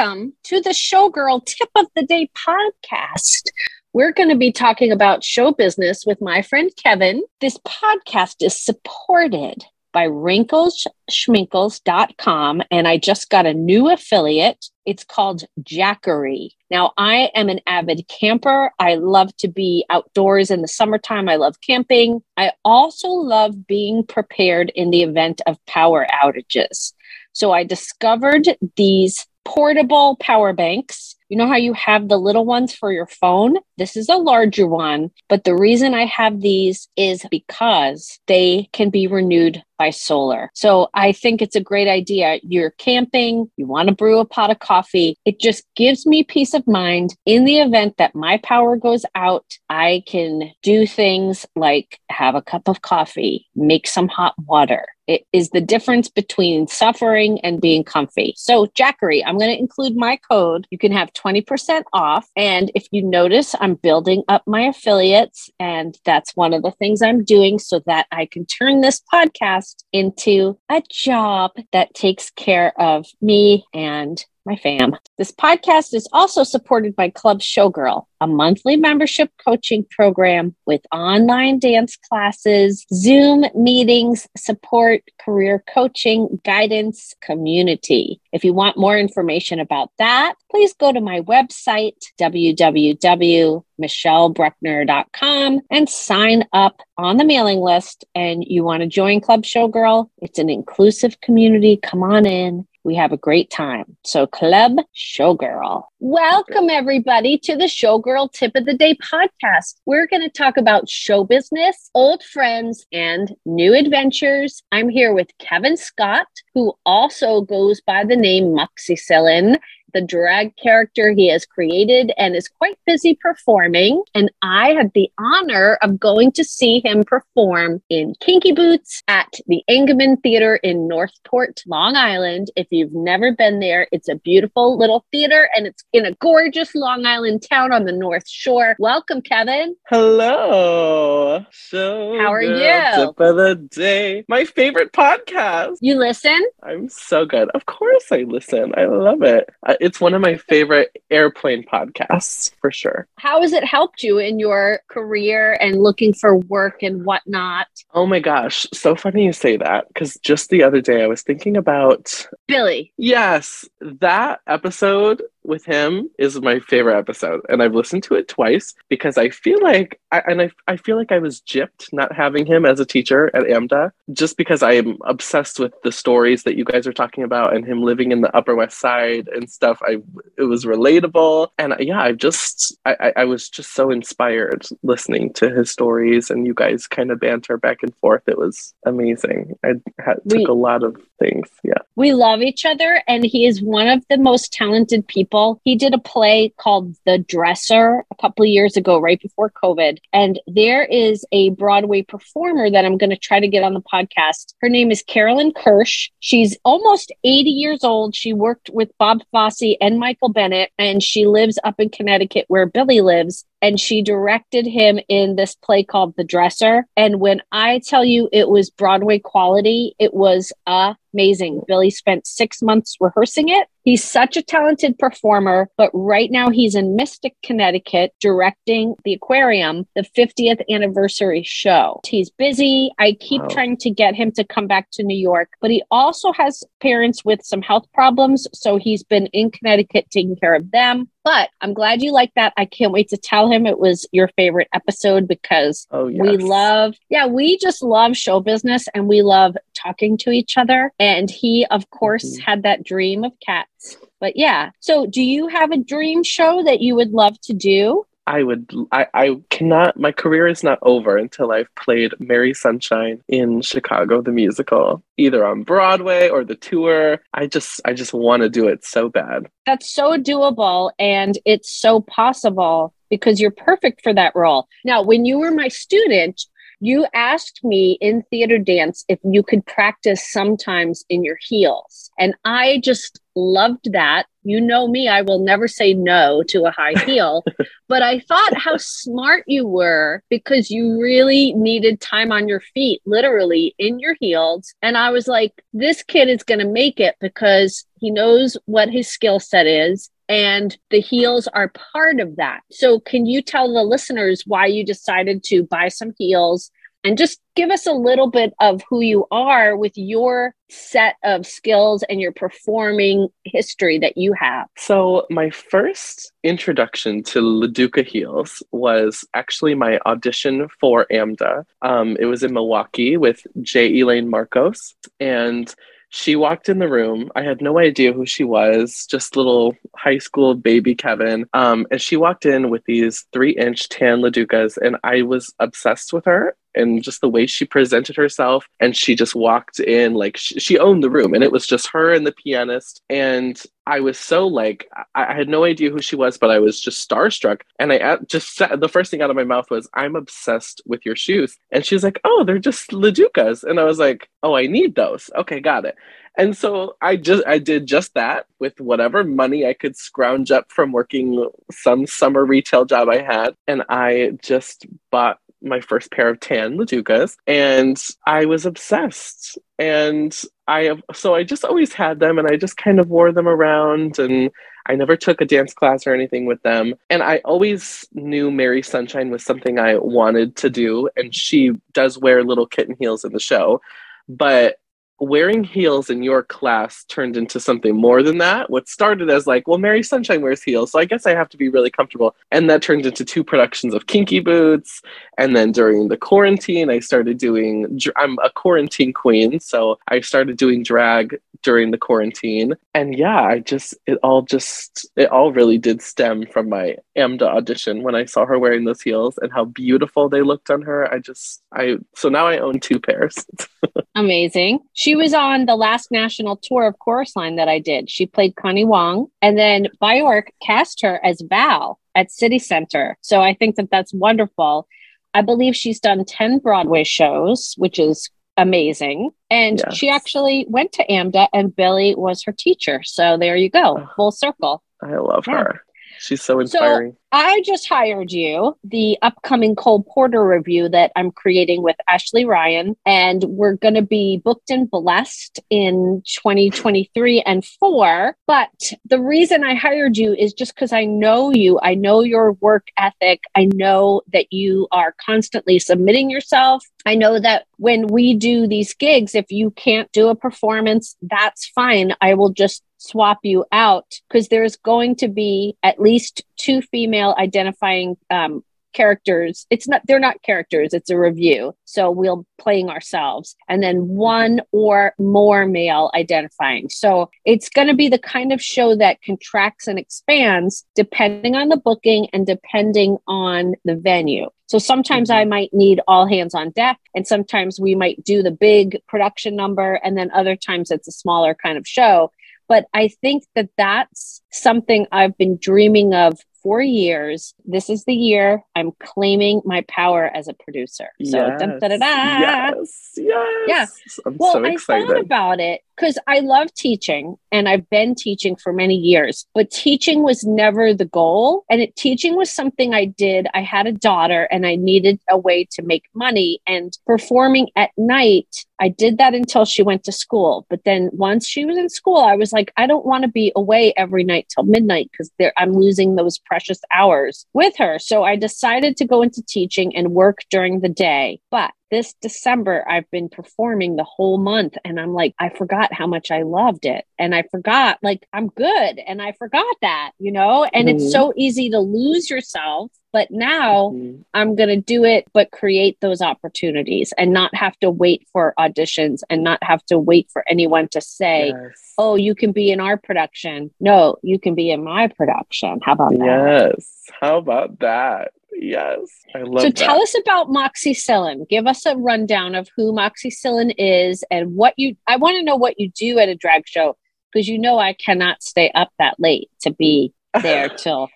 welcome to the Showgirl Tip of the Day podcast. We're going to be talking about show business with my friend Kevin. This podcast is supported by wrinklesschminkles.com and I just got a new affiliate. It's called Jackery. Now, I am an avid camper. I love to be outdoors in the summertime. I love camping. I also love being prepared in the event of power outages. So I discovered these portable power banks. You know how you have the little ones for your phone? This is a larger one. But the reason I have these is because they can be renewed by solar. So I think it's a great idea. You're camping, you want to brew a pot of coffee. It just gives me peace of mind in the event that my power goes out. I can do things like have a cup of coffee, make some hot water, it is the difference between suffering and being comfy. So, Jackery, I'm going to include my code. You can have 20% off. And if you notice, I'm building up my affiliates, and that's one of the things I'm doing so that I can turn this podcast into a job that takes care of me and my fam. This podcast is also supported by Club Showgirl, a monthly membership coaching program with online dance classes, Zoom meetings, support, career coaching, guidance, community. If you want more information about that, please go to my website, www.michellebruckner.com, and sign up on the mailing list. And you want to join Club Showgirl? It's an inclusive community. Come on in we have a great time. So, Club Showgirl. Welcome, everybody, to the Showgirl Tip of the Day podcast. We're going to talk about show business, old friends, and new adventures. I'm here with Kevin Scott, who also goes by the name Moxycillin the drag character he has created and is quite busy performing. And I had the honor of going to see him perform in Kinky Boots at the Engeman Theater in Northport, Long Island. If you've never been there, it's a beautiful little theater and it's in a gorgeous Long Island town on the North Shore. Welcome, Kevin. Hello. So how are you? Tip of the day. My favorite podcast. You listen? I'm so good. Of course I listen. I love it it's one of my favorite airplane podcasts for sure. How has it helped you in your career and looking for work and whatnot? Oh my gosh, so funny you say that because just the other day I was thinking about Billy. Yes, that episode with him is my favorite episode and i've listened to it twice because i feel like I, and I, I feel like i was gypped not having him as a teacher at amda just because i am obsessed with the stories that you guys are talking about and him living in the upper west side and stuff. I it was relatable. And yeah i just i i was just so inspired listening to his stories and you guys kind of banter back and forth. It was amazing. I had, took we, a lot of things yeah. We love each other and he is one of the most talented people people. He did a play called The Dresser a couple of years ago, right before COVID. And there is a Broadway performer that I'm going to try to get on the podcast. Her name is Carolyn Kirsch. She's almost 80 years old. She worked with Bob Fosse and Michael Bennett, and she lives up in Connecticut where Billy lives and she directed him in this play called The Dresser. And when I tell you it was Broadway quality, it was amazing. Billy spent six months rehearsing it. He's such a talented performer, but right now he's in Mystic, Connecticut, directing the aquarium, the 50th anniversary show. He's busy. I keep wow. trying to get him to come back to New York, but he also has parents with some health problems. So he's been in Connecticut taking care of them. But I'm glad you like that. I can't wait to tell him it was your favorite episode because oh, yes. we love, yeah, we just love show business and we love talking to each other. And he, of course, mm-hmm. had that dream of cats. But yeah. So, do you have a dream show that you would love to do? I would I, I cannot my career is not over until I've played Mary Sunshine in Chicago the musical either on Broadway or the tour. I just I just want to do it so bad. That's so doable and it's so possible because you're perfect for that role. Now when you were my student you asked me in theater dance if you could practice sometimes in your heels and I just loved that you know me, I will never say no to a high heel. but I thought how smart you were because you really needed time on your feet, literally in your heels. And I was like, this kid is going to make it because He knows what his skill set is and the heels are part of that. So, can you tell the listeners why you decided to buy some heels and just give us a little bit of who you are with your set of skills and your performing history that you have. So, my first introduction to LaDuca heels was actually my audition for AMDA. Um, it was in Milwaukee with J. Elaine Marcos, and she walked in the room. I had no idea who she was, just little high school baby Kevin. Um, and she walked in with these three inch tan LaDucas, and I was obsessed with her and just the way she presented herself. And she just walked in like she, she owned the room, and it was just her and the pianist. And I was so like, I, had no idea who she was, but I was just starstruck. And I uh, just said, the first thing out of my mouth was, I'm obsessed with your shoes. And she's like, Oh, they're just LaDucas. And I was like, Oh, I need those. Okay, got it. And so I just I did just that with whatever money I could scrounge up from working some summer retail job I had and I just bought my first pair of tan LaDucas and I was obsessed. And I have, so I just always had them and I just kind of wore them around and I never took a dance class or anything with them. And I always knew Mary Sunshine was something I wanted to do. And she does wear little kitten heels in the show. But wearing heels in your class turned into something more than that. What started as like, well, Mary Sunshine wears heels, so I guess I have to be really comfortable. And that turned into two productions of Kinky Boots. And then during the quarantine, I started doing, I'm a quarantine queen, so I started doing drag during the quarantine. And yeah, I just, it all just, it all really did stem from my AMDA audition when I saw her wearing those heels and how beautiful they looked on her. I just, I, so now I own two pairs. Amazing. She she was on the last national tour of Chorus Line that I did. She played Connie Wong, and then Baayork cast her as Val at City Center. So I think that that's wonderful. I believe she's done 10 Broadway shows, which is amazing. And yes. she actually went to AMDA, and Billy was her teacher. So there you go, oh. full circle. I love yeah. her. She's so inspiring. So I just hired you, the upcoming Cole Porter revue that I'm creating with Ashley Ryan, and we're going to be booked and blessed in 2023 and four. But the reason I hired you is just because I know you, I know your work ethic, I know that you are constantly submitting yourself. I know that when we do these gigs, if you can't do a performance, that's fine. I will just swap you out because there's going to be at least two female identifying um, characters it's not they're not characters it's a revue so we'll playing ourselves and then one or more male identifying so it's going to be the kind of show that contracts and expands depending on the booking and depending on the venue so sometimes mm-hmm. I might need all hands on deck, and sometimes we might do the big production number, and then other times it's a smaller kind of show. But I think that that's something I've been dreaming of for years. This is the year I'm claiming my power as a producer. So, yes, dun, yes, yes. Yeah. I'm well, so excited. I thought about it because I love teaching and I've been teaching for many years, but teaching was never the goal. And it, teaching was something I did. I had a daughter and I needed a way to make money and performing at night. I did that until she went to school. But then once she was in school, I was like, I don't want to be away every night till midnight because I'm losing those precious hours with her. So I decided to go into teaching and work during the day. But this December, I've been performing the whole month and I'm like, I forgot how much I loved it. And I forgot, like, I'm good. And I forgot that, you know? And mm-hmm. it's so easy to lose yourself. But now mm-hmm. I'm going to do it, but create those opportunities and not have to wait for auditions and not have to wait for anyone to say, yes. oh, you can be in our production. No, you can be in my production. How about that? Yes. How about that? Yes, I love. So that. tell us about Moxycillin. Give us a rundown of who Moxycillin is and what you. I want to know what you do at a drag show because you know I cannot stay up that late to be there till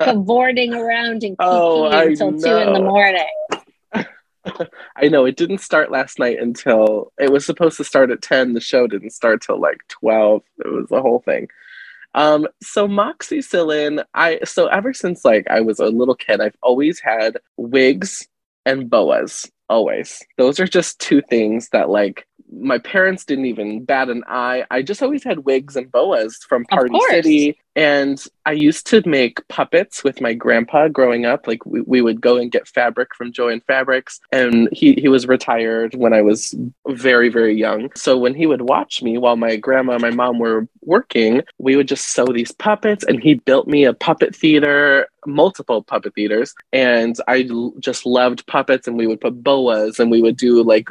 cavorting around and oh, until two in the morning. I know it didn't start last night until it was supposed to start at 10. The show didn't start till like 12. It was the whole thing. Um, so moxycillin, I so ever since like I was a little kid, I've always had wigs and boas. Always. Those are just two things that like my parents didn't even bat an eye. I just always had wigs and boas from Party City. And I used to make puppets with my grandpa growing up. Like we, we would go and get fabric from Jo-Ann Fabrics. And he, he was retired when I was very, very young. So when he would watch me while my grandma and my mom were working, we would just sew these puppets. And he built me a puppet theater, multiple puppet theaters. And I just loved puppets. And we would put boas and we would do like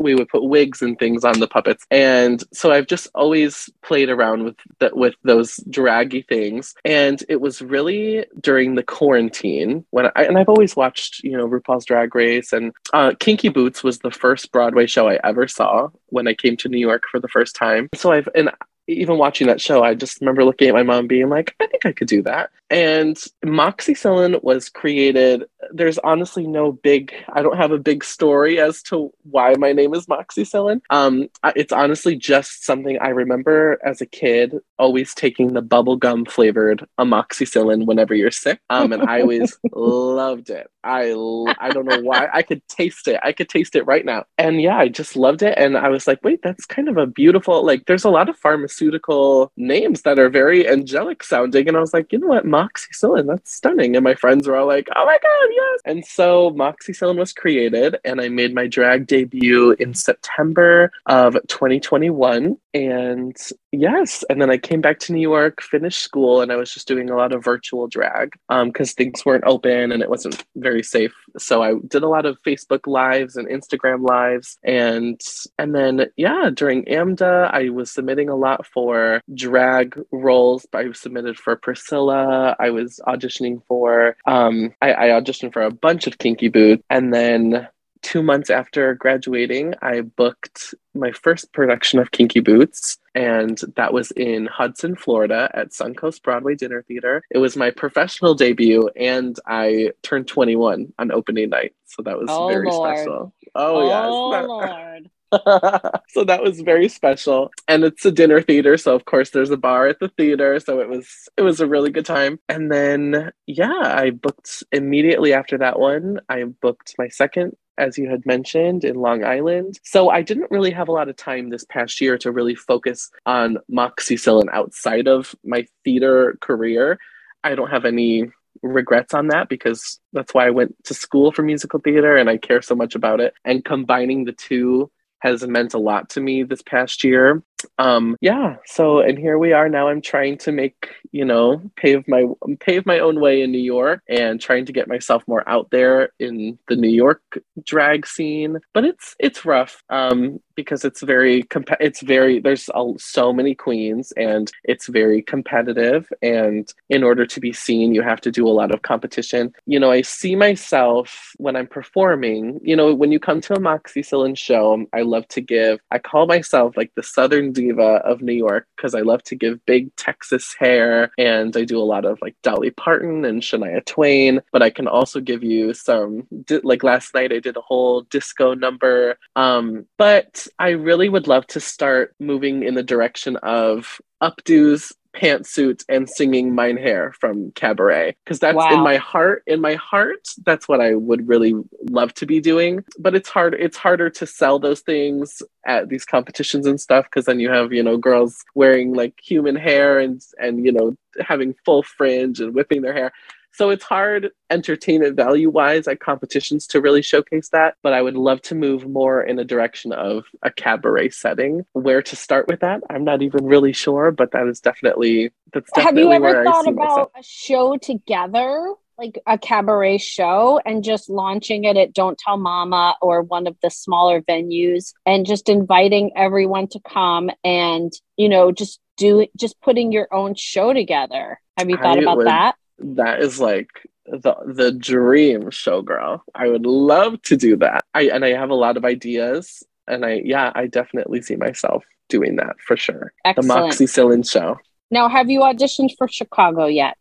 we would put wigs and things on the puppets and so i've just always played around with the, with those draggy things and it was really during the quarantine when i and i've always watched you know rupaul's drag race and uh, kinky boots was the first broadway show i ever saw when i came to new york for the first time so i've and even watching that show, I just remember looking at my mom being like, I think I could do that. And Moxycillin was created. There's honestly no big, I don't have a big story as to why my name is Moxycillin. Um, it's honestly just something I remember as a kid always taking the bubblegum flavored amoxicillin whenever you're sick. Um, and I always loved it. I, I don't know why. I could taste it. I could taste it right now. And yeah, I just loved it. And I was like, wait, that's kind of a beautiful, like, there's a lot of pharmaceutical names that are very angelic sounding. And I was like, you know what? Moxycillin, that's stunning. And my friends were all like, oh my God, yes. And so Moxie Moxycillin was created, and I made my drag debut in September of 2021. And yes, and then I came back to New York, finished school, and I was just doing a lot of virtual drag because um, things weren't open and it wasn't very safe. So I did a lot of Facebook lives and Instagram lives, and and then yeah, during AMDA, I was submitting a lot for drag roles. I submitted for Priscilla. I was auditioning for. Um, I, I auditioned for a bunch of Kinky Boots. and then two months after graduating, I booked my first production of Kinky Boots, and that was in Hudson, Florida at Suncoast Broadway Dinner Theater. It was my professional debut, and I turned 21 on opening night. So that was oh, very Lord. special. Oh, oh yes. Lord. so that was very special and it's a dinner theater so of course there's a bar at the theater so it was it was a really good time and then yeah i booked immediately after that one i booked my second as you had mentioned, in Long Island. So I didn't really have a lot of time this past year to really focus on Moxycillin outside of my theater career. I don't have any regrets on that because that's why I went to school for musical theater and I care so much about it. And combining the two has meant a lot to me this past year um yeah so and here we are now i'm trying to make you know pave my pave my own way in new york and trying to get myself more out there in the new york drag scene. But it's it's rough um because it's very comp- it's very there's so many queens and it's very competitive. And in order to be seen you have to do a lot of competition. You know i see myself when i'm performing you know when you come to a moxycillin show i love to give i call myself like the southern diva of New York because I love to give big Texas hair and I do a lot of like Dolly Parton and Shania Twain, but I can also give you some like last night I did a whole disco number. Um, but I really would love to start moving in the direction of updos pantsuit and singing Mein Herr from Cabaret. Because that's wow. in my heart in my heart that's what I would really love to be doing. But it's hard it's harder to sell those things at these competitions and stuff because then you have you know girls wearing like human hair and and you know having full fringe and whipping their hair so it's hard entertainment value wise at competitions to really showcase that. But I would love to move more in a direction of a cabaret setting. Where to start with that, I'm not even really sure, but that is definitely that's definitely Have you ever thought about myself. a show together? Like a cabaret show and just launching it at Don't Tell Mama or one of the smaller venues and just inviting everyone to come and, you know, just do it just putting your own show together. Have you thought I about would, that? That is like the the dream showgirl. I would love to do that. I and I have a lot of ideas and I yeah, I definitely see myself doing that for sure. Excellent. The Moxycillin show. Now, have you auditioned for Chicago yet?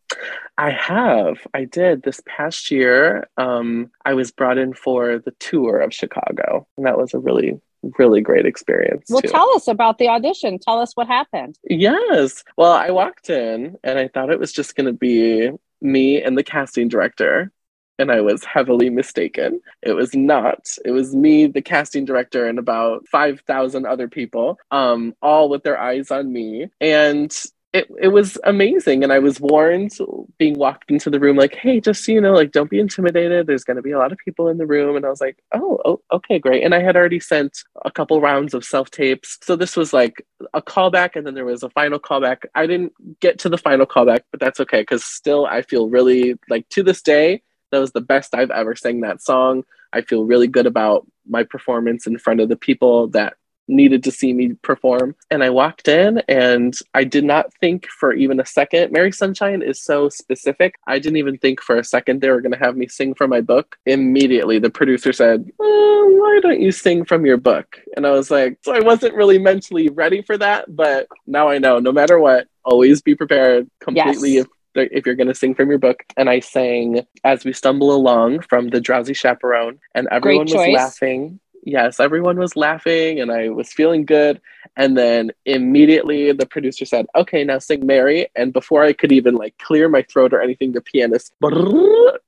I have. I did this past year. Um, I was brought in for the tour of Chicago, and that was a really really great experience. Well, too. tell us about the audition. Tell us what happened. Yes. Well, I walked in and I thought it was just going to be me and the casting director. and I was heavily mistaken. It was not. It was me, the casting director, and about 5,000 other people, um, all with their eyes on me. And it, it was amazing. And i was warned being walked into the room like hey just so you know like don't be intimidated. There's going to be a lot of people in the room. And i was like oh, oh okay great. And i had already sent a couple rounds of self tapes. So this was like a callback and then there was a final callback. I didn't get to the final callback but that's okay because still i feel really like to this day that was the best i've ever sang that song. I feel really good about my performance in front of the people that needed to see me perform. And I walked in and I did not think for even a second. Mary Sunshine is so specific. I didn't even think for a second they were going to have me sing from my book. Immediately, the producer said, oh, Why don't you sing from your book? And I was like, So I wasn't really mentally ready for that. But now I know no matter what, always be prepared completely yes. if if you're going to sing from your book. And I sang As We Stumble Along from The Drowsy Chaperone, and everyone was laughing yes, everyone was laughing and I was feeling good. And then immediately the producer said, okay, now sing Mary. And before I could even like clear my throat or anything, the pianist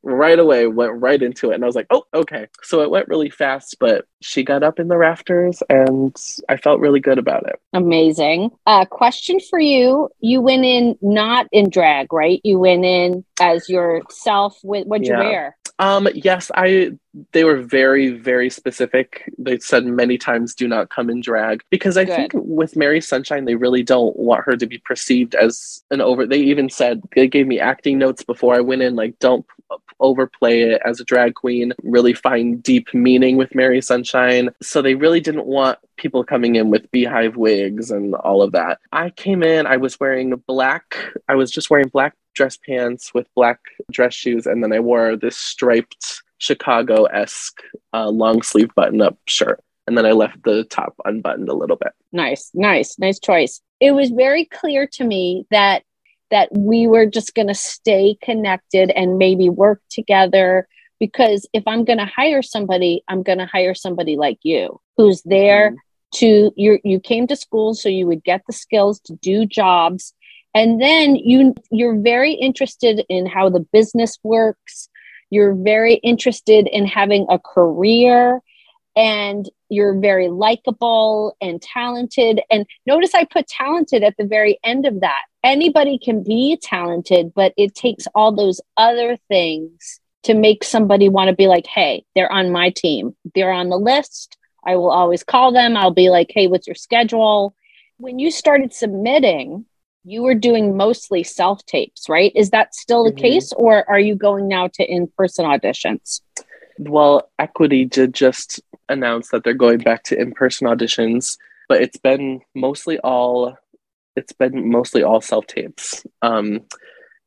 right away went right into it. And I was like, oh, okay. So it went really fast, but she got up in the rafters and I felt really good about it. Amazing. Uh, question for you. You went in not in drag, right? You went in as yourself with what'd yeah. you wear? Um, yes, I they were very, very specific. They said many times do not come in drag because I Good. think with Mary Sunshine, they really don't want her to be perceived as an over. They even said they gave me acting notes before I went in, like, don't overplay it as a drag queen, really find deep meaning with Mary Sunshine. So they really didn't want people coming in with beehive wigs and all of that. I came in, I was wearing black, I was just wearing black dress pants with black dress shoes, and then I wore this striped Chicago esque uh, long sleeve button up shirt. And then I left the top unbuttoned a little bit. Nice, nice, nice choice. It was very clear to me that that we were just going to stay connected and maybe work together because if I'm going to hire somebody, I'm going to hire somebody like you who's there mm-hmm. to you you came to school so you would get the skills to do jobs. And then you you're very interested in how the business works. You're very interested in having a career. And you're very likable and talented. And notice i put talented at the very end of that. Anybody can be talented but it takes all those other things to make somebody want to be like hey they're on my team they're on the list i will always call them i'll be like hey what's your schedule when you started submitting you were doing mostly self tapes, right? Is that still the mm-hmm. case, or are you going now to in person auditions? Well, Equity did just announce that they're going back to in person auditions, but it's been mostly all it's been mostly all self tapes. Um,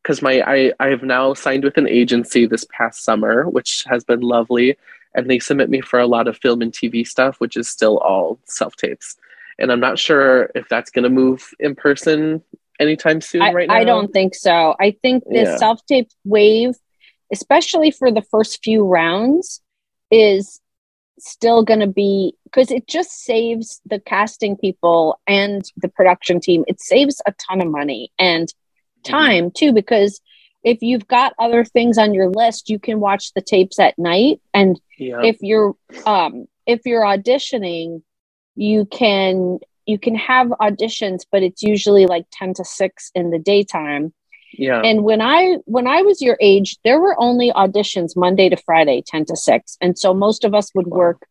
because my I, I have now signed with an agency this past summer, which has been lovely, and they submit me for a lot of film and TV stuff, which is still all self tapes. And I'm not sure if that's going to move in person anytime soon I, right now? I don't think so. I think the yeah. self tape wave, especially for the first few rounds, is still going to be because it just saves the casting people and the production team. It saves a ton of money and. Time mm-hmm. too, because if you've got other things on your list, you can watch the tapes at night. And yeah. if you're um, if you're auditioning, you can you can have auditions but it's usually like 10 to 6 in the daytime. Yeah. And when i when i was your age there were only auditions monday to friday 10 to 6 and so most of us would work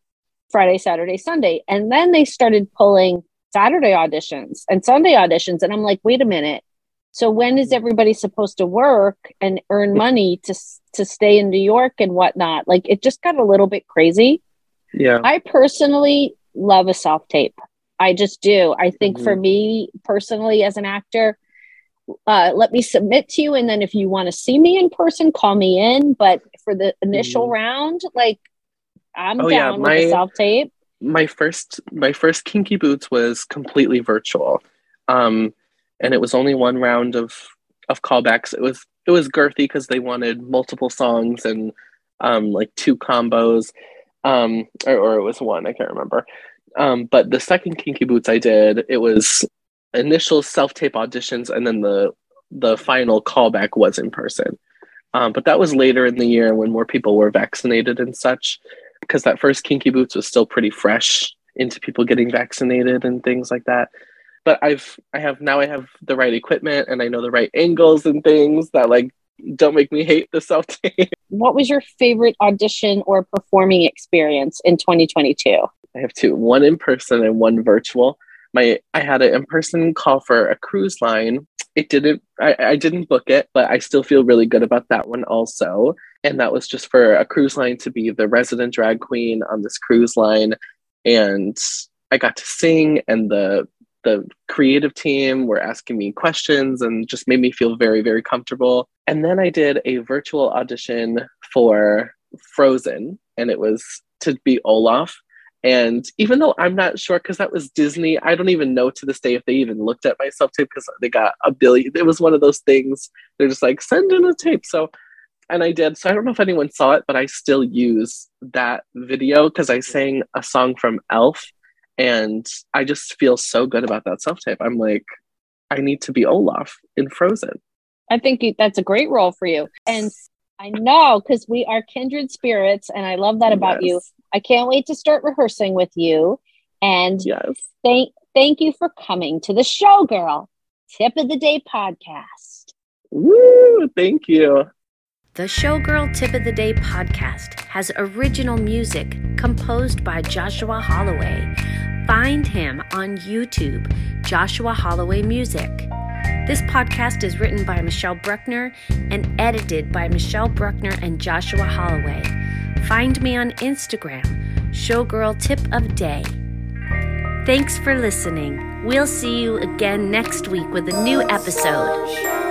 friday saturday sunday. And then they started pulling saturday auditions and sunday auditions. And i'm like wait a minute so when is everybody supposed to work and earn money to to stay in new york and whatnot like it just got a little bit crazy yeah i personally love a soft tape I just do. I think mm-hmm. for me personally, as an actor, uh, let me submit to you. And then if you want to see me in person, call me in. But for the initial mm-hmm. round, like I'm oh, down yeah. my, with self tape. My first, my first Kinky Boots was completely virtual. Um, and it was only one round of, of callbacks. It was, it was girthy because they wanted multiple songs and um, like two combos. Um, or, or it was one, I can't remember. Um, but the second Kinky Boots I did, it was initial self tape auditions, and then the the final callback was in person. Um, but that was later in the year when more people were vaccinated and such, because that first Kinky Boots was still pretty fresh into people getting vaccinated and things like that. But I've I have now I have the right equipment and I know the right angles and things that like don't make me hate the self tape. What was your favorite audition or performing experience in 2022? I have two, one in person and one virtual. My I had an in-person call for a cruise line. It didn't I, I didn't book it, but I still feel really good about that one also. And that was just for a cruise line to be the resident drag queen on this cruise line. And I got to sing and the the creative team were asking me questions and just made me feel very, very comfortable. And then I did a virtual audition for Frozen, and it was to be Olaf. And even though I'm not sure, because that was Disney, I don't even know to this day if they even looked at my self tape because they got a billion. It was one of those things. They're just like, send in a tape. So, and I did. So I don't know if anyone saw it, but I still use that video because I sang a song from Elf. And I just feel so good about that self tape. I'm like, I need to be Olaf in Frozen. I think that's a great role for you. And I know because we are kindred spirits, and I love that about yes. you. I can't wait to start rehearsing with you. And yes. thank thank you for coming to the Showgirl Tip of the Day podcast. Woo! Thank you. The Showgirl Tip of the Day podcast has original music composed by Joshua Holloway. Find him on YouTube, Joshua Holloway Music. This podcast is written by Michelle Bruckner and edited by Michelle Bruckner and Joshua Holloway. Find me on Instagram, Showgirl Tip of Day. Thanks for listening. We'll see you again next week with a new episode.